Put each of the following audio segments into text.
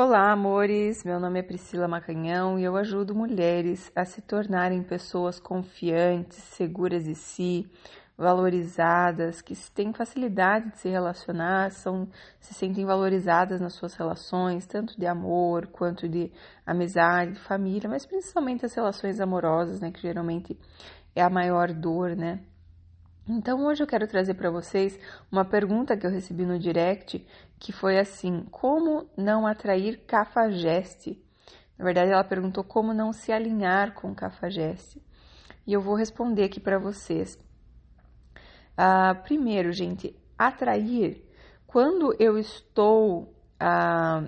Olá, amores! Meu nome é Priscila Macanhão e eu ajudo mulheres a se tornarem pessoas confiantes, seguras de si, valorizadas, que têm facilidade de se relacionar, são, se sentem valorizadas nas suas relações, tanto de amor quanto de amizade, de família, mas principalmente as relações amorosas, né, que geralmente é a maior dor, né? Então hoje eu quero trazer para vocês uma pergunta que eu recebi no direct, que foi assim: como não atrair cafajeste? Na verdade, ela perguntou como não se alinhar com cafajeste. E eu vou responder aqui para vocês. Ah, primeiro, gente, atrair. Quando eu estou ah,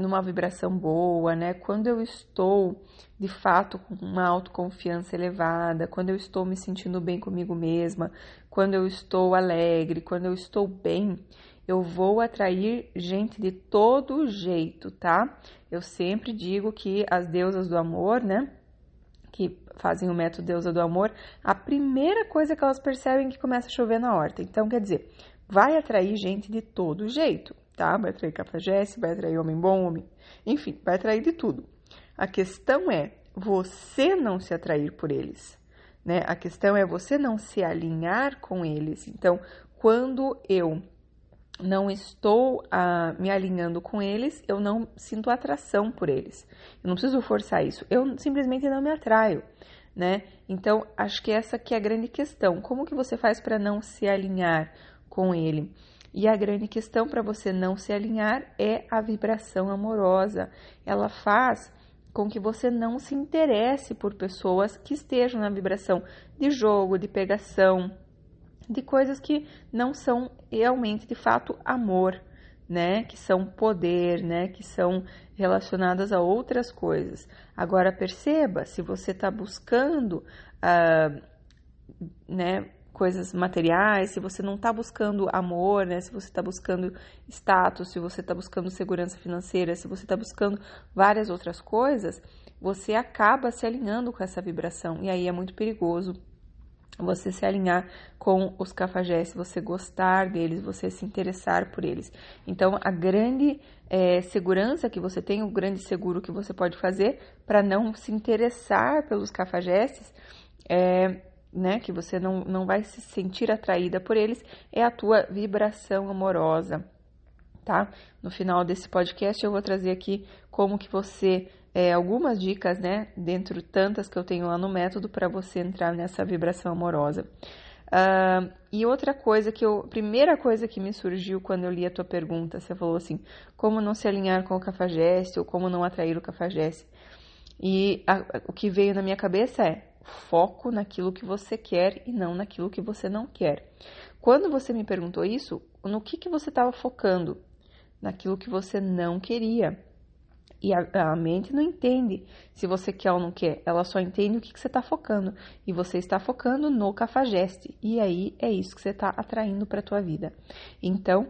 numa vibração boa, né? Quando eu estou de fato com uma autoconfiança elevada, quando eu estou me sentindo bem comigo mesma, quando eu estou alegre, quando eu estou bem, eu vou atrair gente de todo jeito, tá? Eu sempre digo que as deusas do amor, né? Que fazem o método deusa do amor, a primeira coisa que elas percebem é que começa a chover na horta. Então, quer dizer, vai atrair gente de todo jeito tá? Vai atrair cafajeste, vai atrair homem bom, homem. Enfim, vai atrair de tudo. A questão é você não se atrair por eles, né? A questão é você não se alinhar com eles. Então, quando eu não estou ah, me alinhando com eles, eu não sinto atração por eles. Eu não preciso forçar isso. Eu simplesmente não me atraio, né? Então, acho que essa que é a grande questão. Como que você faz para não se alinhar com ele? E a grande questão para você não se alinhar é a vibração amorosa. Ela faz com que você não se interesse por pessoas que estejam na vibração de jogo, de pegação, de coisas que não são realmente de fato amor, né? Que são poder, né? Que são relacionadas a outras coisas. Agora perceba, se você está buscando, uh, né? Coisas materiais, se você não está buscando amor, né? Se você está buscando status, se você está buscando segurança financeira, se você está buscando várias outras coisas, você acaba se alinhando com essa vibração. E aí é muito perigoso você se alinhar com os cafajestes, você gostar deles, você se interessar por eles. Então, a grande é, segurança que você tem, o grande seguro que você pode fazer para não se interessar pelos cafajestes é né, que você não, não vai se sentir atraída por eles, é a tua vibração amorosa, tá? No final desse podcast eu vou trazer aqui como que você, é, algumas dicas, né, dentro tantas que eu tenho lá no método para você entrar nessa vibração amorosa. Uh, e outra coisa que eu, primeira coisa que me surgiu quando eu li a tua pergunta, você falou assim, como não se alinhar com o cafajeste ou como não atrair o cafajeste. E a, o que veio na minha cabeça é, foco naquilo que você quer e não naquilo que você não quer. Quando você me perguntou isso, no que, que você estava focando? Naquilo que você não queria. E a, a, mente não entende se você quer ou não quer, ela só entende o que, que você está focando. E você está focando no cafajeste. E aí é isso que você está atraindo para a tua vida. Então,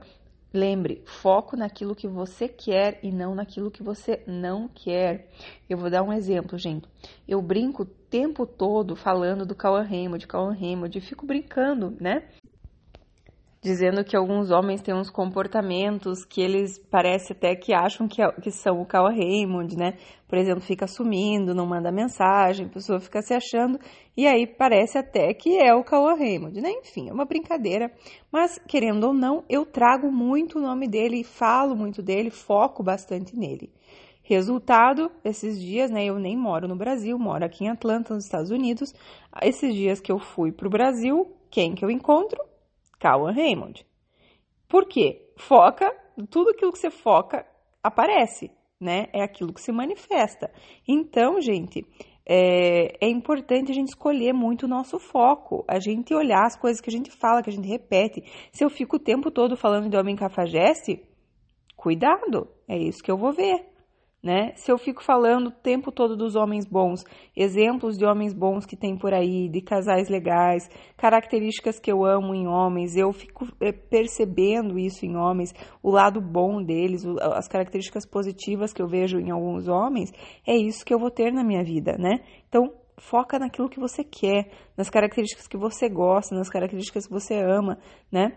Lembre, foco naquilo que você quer e não naquilo que você não quer. Eu vou dar um exemplo, gente. Eu brinco o tempo todo falando do Cauã Raymond, Cauã Raymond, fico brincando, né? Dizendo que alguns homens têm uns comportamentos que eles parece até que acham que, é, que são o Carl Raymond, né? Por exemplo, fica sumindo, não manda mensagem, a pessoa fica se achando, e aí parece até que é o Carl Raymond, né? Enfim, é uma brincadeira, mas querendo ou não, eu trago muito o nome dele falo muito dele, foco bastante nele. Resultado, esses dias, né? Eu nem moro no Brasil, moro aqui em Atlanta, nos Estados Unidos. Esses dias que eu fui para o Brasil, quem que eu encontro? Cauan Raymond. Por quê? Foca, tudo aquilo que você foca aparece, né? É aquilo que se manifesta. Então, gente, é, é, importante a gente escolher muito o nosso foco, a gente olhar as coisas que a gente fala, que a gente repete. Se eu fico o tempo todo falando de homem cafajeste, cuidado, é isso que eu vou ver né? Se eu fico falando o tempo todo dos homens bons, exemplos de homens bons que tem por aí, de casais legais, características que eu amo em homens, eu fico é, percebendo isso em homens, o lado bom deles, as características positivas que eu vejo em alguns homens, é isso que eu vou ter na minha vida, né? Então, foca naquilo que você quer, nas características que você gosta, nas características que você ama, né?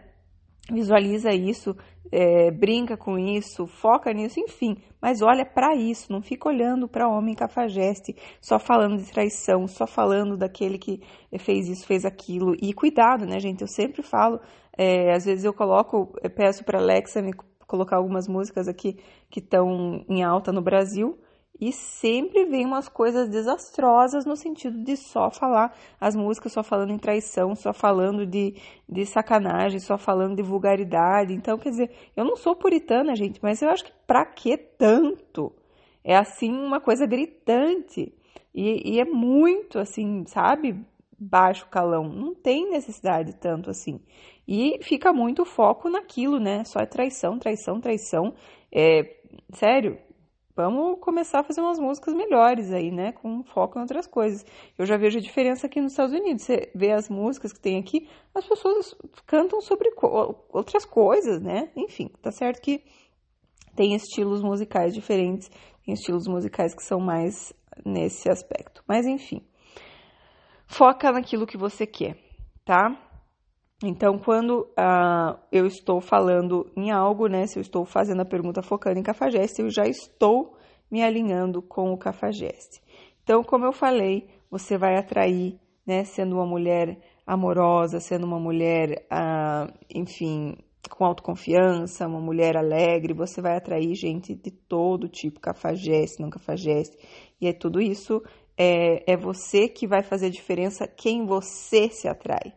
Visualiza isso, é, brinca com isso, foca nisso, enfim, mas olha para isso, não fica olhando para homem cafajeste, só falando de traição, só falando daquele que fez isso, fez aquilo. E cuidado, né, gente? Eu sempre falo, é, às vezes eu coloco, eu peço para Alexa me colocar algumas músicas aqui que estão em alta no Brasil e sempre vem umas coisas desastrosas no sentido de só falar as músicas, só falando em traição, só falando de, de sacanagem, só falando de vulgaridade. Então, quer dizer, eu não sou puritana, gente, mas eu acho que pra que tanto? É assim uma coisa gritante. E, e é muito assim, sabe? Baixo calão. Não tem necessidade tanto assim. E fica muito foco naquilo, né? Só é traição, traição, traição. É, sério, vamos começar a fazer umas músicas melhores aí, né? Com foco em outras coisas. Eu já vejo a diferença aqui nos Estados Unidos. Você vê as músicas que tem aqui, as pessoas cantam sobre outras coisas, né? Enfim, tá certo que tem estilos musicais diferentes, tem estilos musicais que são mais nesse aspecto. Mas enfim, foca naquilo que você quer, tá? Então, quando uh, eu estou falando em algo, né, se eu estou fazendo a pergunta focando em cafajeste, eu já estou me alinhando com o cafajeste. Então, como eu falei, você vai atrair, né, sendo uma mulher amorosa, sendo uma mulher, uh, enfim, com autoconfiança, uma mulher alegre, você vai atrair gente de todo tipo, cafajeste, não cafajeste, e é tudo isso, é, é você que vai fazer a diferença quem você se atrai.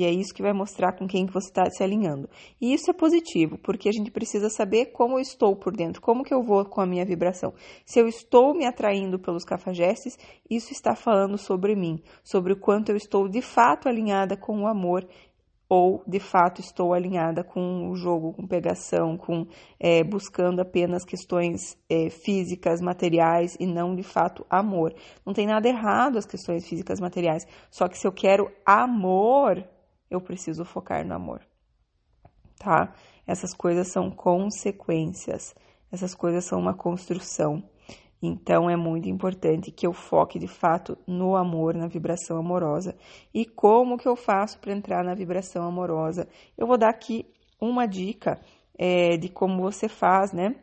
E é isso que vai mostrar com quem que você está se alinhando. E isso é positivo, porque a gente precisa saber como eu estou por dentro, como que eu vou com a minha vibração. Se eu estou me atraindo pelos cafajestes, isso está falando sobre mim, sobre o quanto eu estou de fato alinhada com o amor ou de fato estou alinhada com o jogo, com pegação, com é, buscando apenas questões é, físicas, materiais e não de fato amor. Não tem nada errado as questões físicas, materiais. Só que se eu quero amor, eu preciso focar no amor, tá? Essas coisas são consequências, essas coisas são uma construção. Então é muito importante que eu foque de fato no amor, na vibração amorosa. E como que eu faço para entrar na vibração amorosa? Eu vou dar aqui uma dica é, de como você faz, né?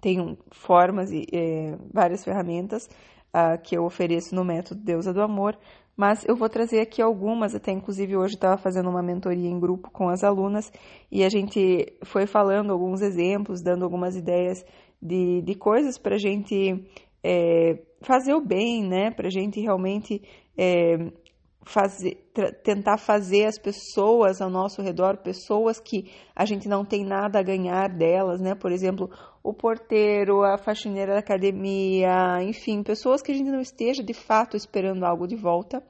Tem formas e é, várias ferramentas uh, que eu ofereço no método Deusa do Amor, mas eu vou trazer aqui algumas, até inclusive hoje estava fazendo uma mentoria em grupo com as alunas e a gente foi falando alguns exemplos, dando algumas ideias de, de coisas para a gente é, fazer o bem, né? Para a gente realmente é, fazer, tentar fazer as pessoas ao nosso redor, pessoas que a gente não tem nada a ganhar delas, né? Por exemplo, o porteiro, a faxineira da academia, enfim, pessoas que a gente não esteja de fato esperando algo de volta,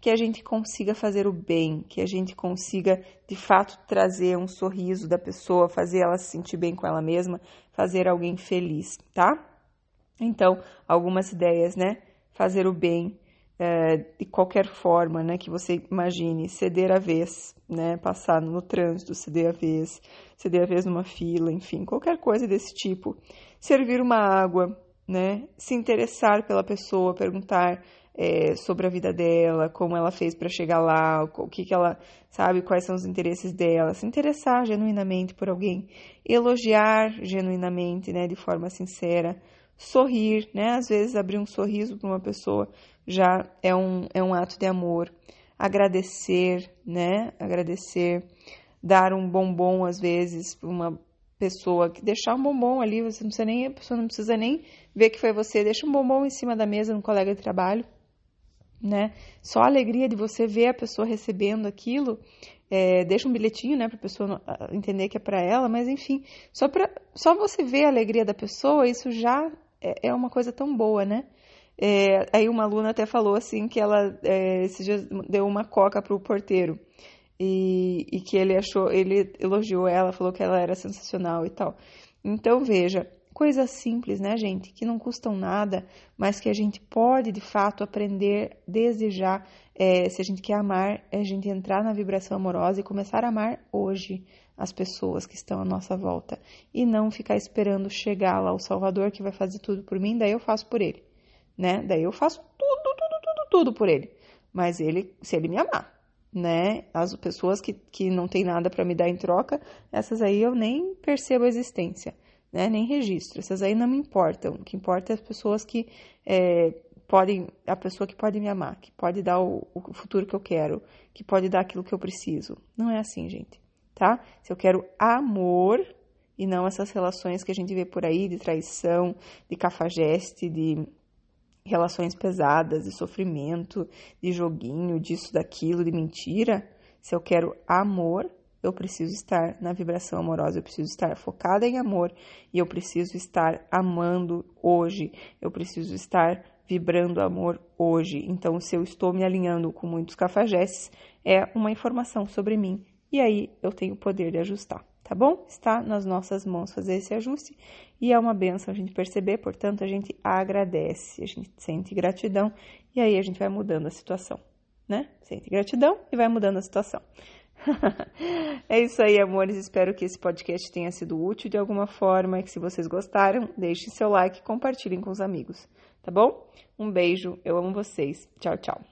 que a gente consiga fazer o bem, que a gente consiga de fato trazer um sorriso da pessoa, fazer ela se sentir bem com ela mesma, fazer alguém feliz, tá? Então, algumas ideias, né? Fazer o bem, é, de qualquer forma, né, que você imagine, ceder a vez, né, passar no trânsito, ceder a vez, ceder a vez numa fila, enfim, qualquer coisa desse tipo. Servir uma água, né, se interessar pela pessoa, perguntar é, sobre a vida dela, como ela fez para chegar lá, o que, que ela sabe, quais são os interesses dela, se interessar genuinamente por alguém, elogiar genuinamente, né, de forma sincera, sorrir, né, às vezes abrir um sorriso para uma pessoa já é um, é um ato de amor. Agradecer, né? Agradecer, dar um bombom às vezes para uma pessoa, que deixar um bombom ali, você não precisa nem, a pessoa não precisa nem ver que foi você, deixa um bombom em cima da mesa no colega de trabalho, né? Só a alegria de você ver a pessoa recebendo aquilo, é, deixa um bilhetinho, né, para a pessoa entender que é para ela, mas enfim, só para só você ver a alegria da pessoa, isso já é, é uma coisa tão boa, né? É, aí uma aluna até falou assim que ela é, esses dias deu uma coca para o porteiro e, e, que ele achou, ele elogiou ela, falou que ela era sensacional e tal. Então veja, coisas simples, né, gente, que não custam nada, mas que a gente pode de fato aprender desde já. É, se a gente quer amar, é a gente entrar na vibração amorosa e começar a amar hoje as pessoas que estão à nossa volta e não ficar esperando chegar lá o Salvador que vai fazer tudo por mim, daí eu faço por ele né? Daí eu faço tudo, tudo, tudo, tudo por ele. Mas ele, se ele me amar, né? As pessoas que, que não tem nada para me dar em troca, essas aí eu nem percebo a existência, né? Nem registro. Essas aí não me importam. O que importa é as pessoas que é, podem, a pessoa que pode me amar, que pode dar o, o futuro que eu quero, que pode dar aquilo que eu preciso. Não é assim, gente, tá? Se eu quero amor e não essas relações que a gente vê por aí de traição, de cafajeste, de relações pesadas, de sofrimento, de joguinho, disso, daquilo, de mentira. Se eu quero amor, eu preciso estar na vibração amorosa, eu preciso estar focada em amor e eu preciso estar amando hoje, eu preciso estar vibrando amor hoje. Então, se eu estou me alinhando com muitos cafajestes, é uma informação sobre mim e aí eu tenho o poder de ajustar tá bom? Está nas nossas mãos fazer esse ajuste e é uma benção a gente perceber, portanto, a gente agradece, a gente sente gratidão e aí a gente vai mudando a situação, né? Sente gratidão e vai mudando a situação. é isso aí, amores. Espero que esse podcast tenha sido útil de alguma forma e que se vocês gostaram, deixem seu like e compartilhem com os amigos, tá bom? Um beijo, eu amo vocês. Tchau, tchau.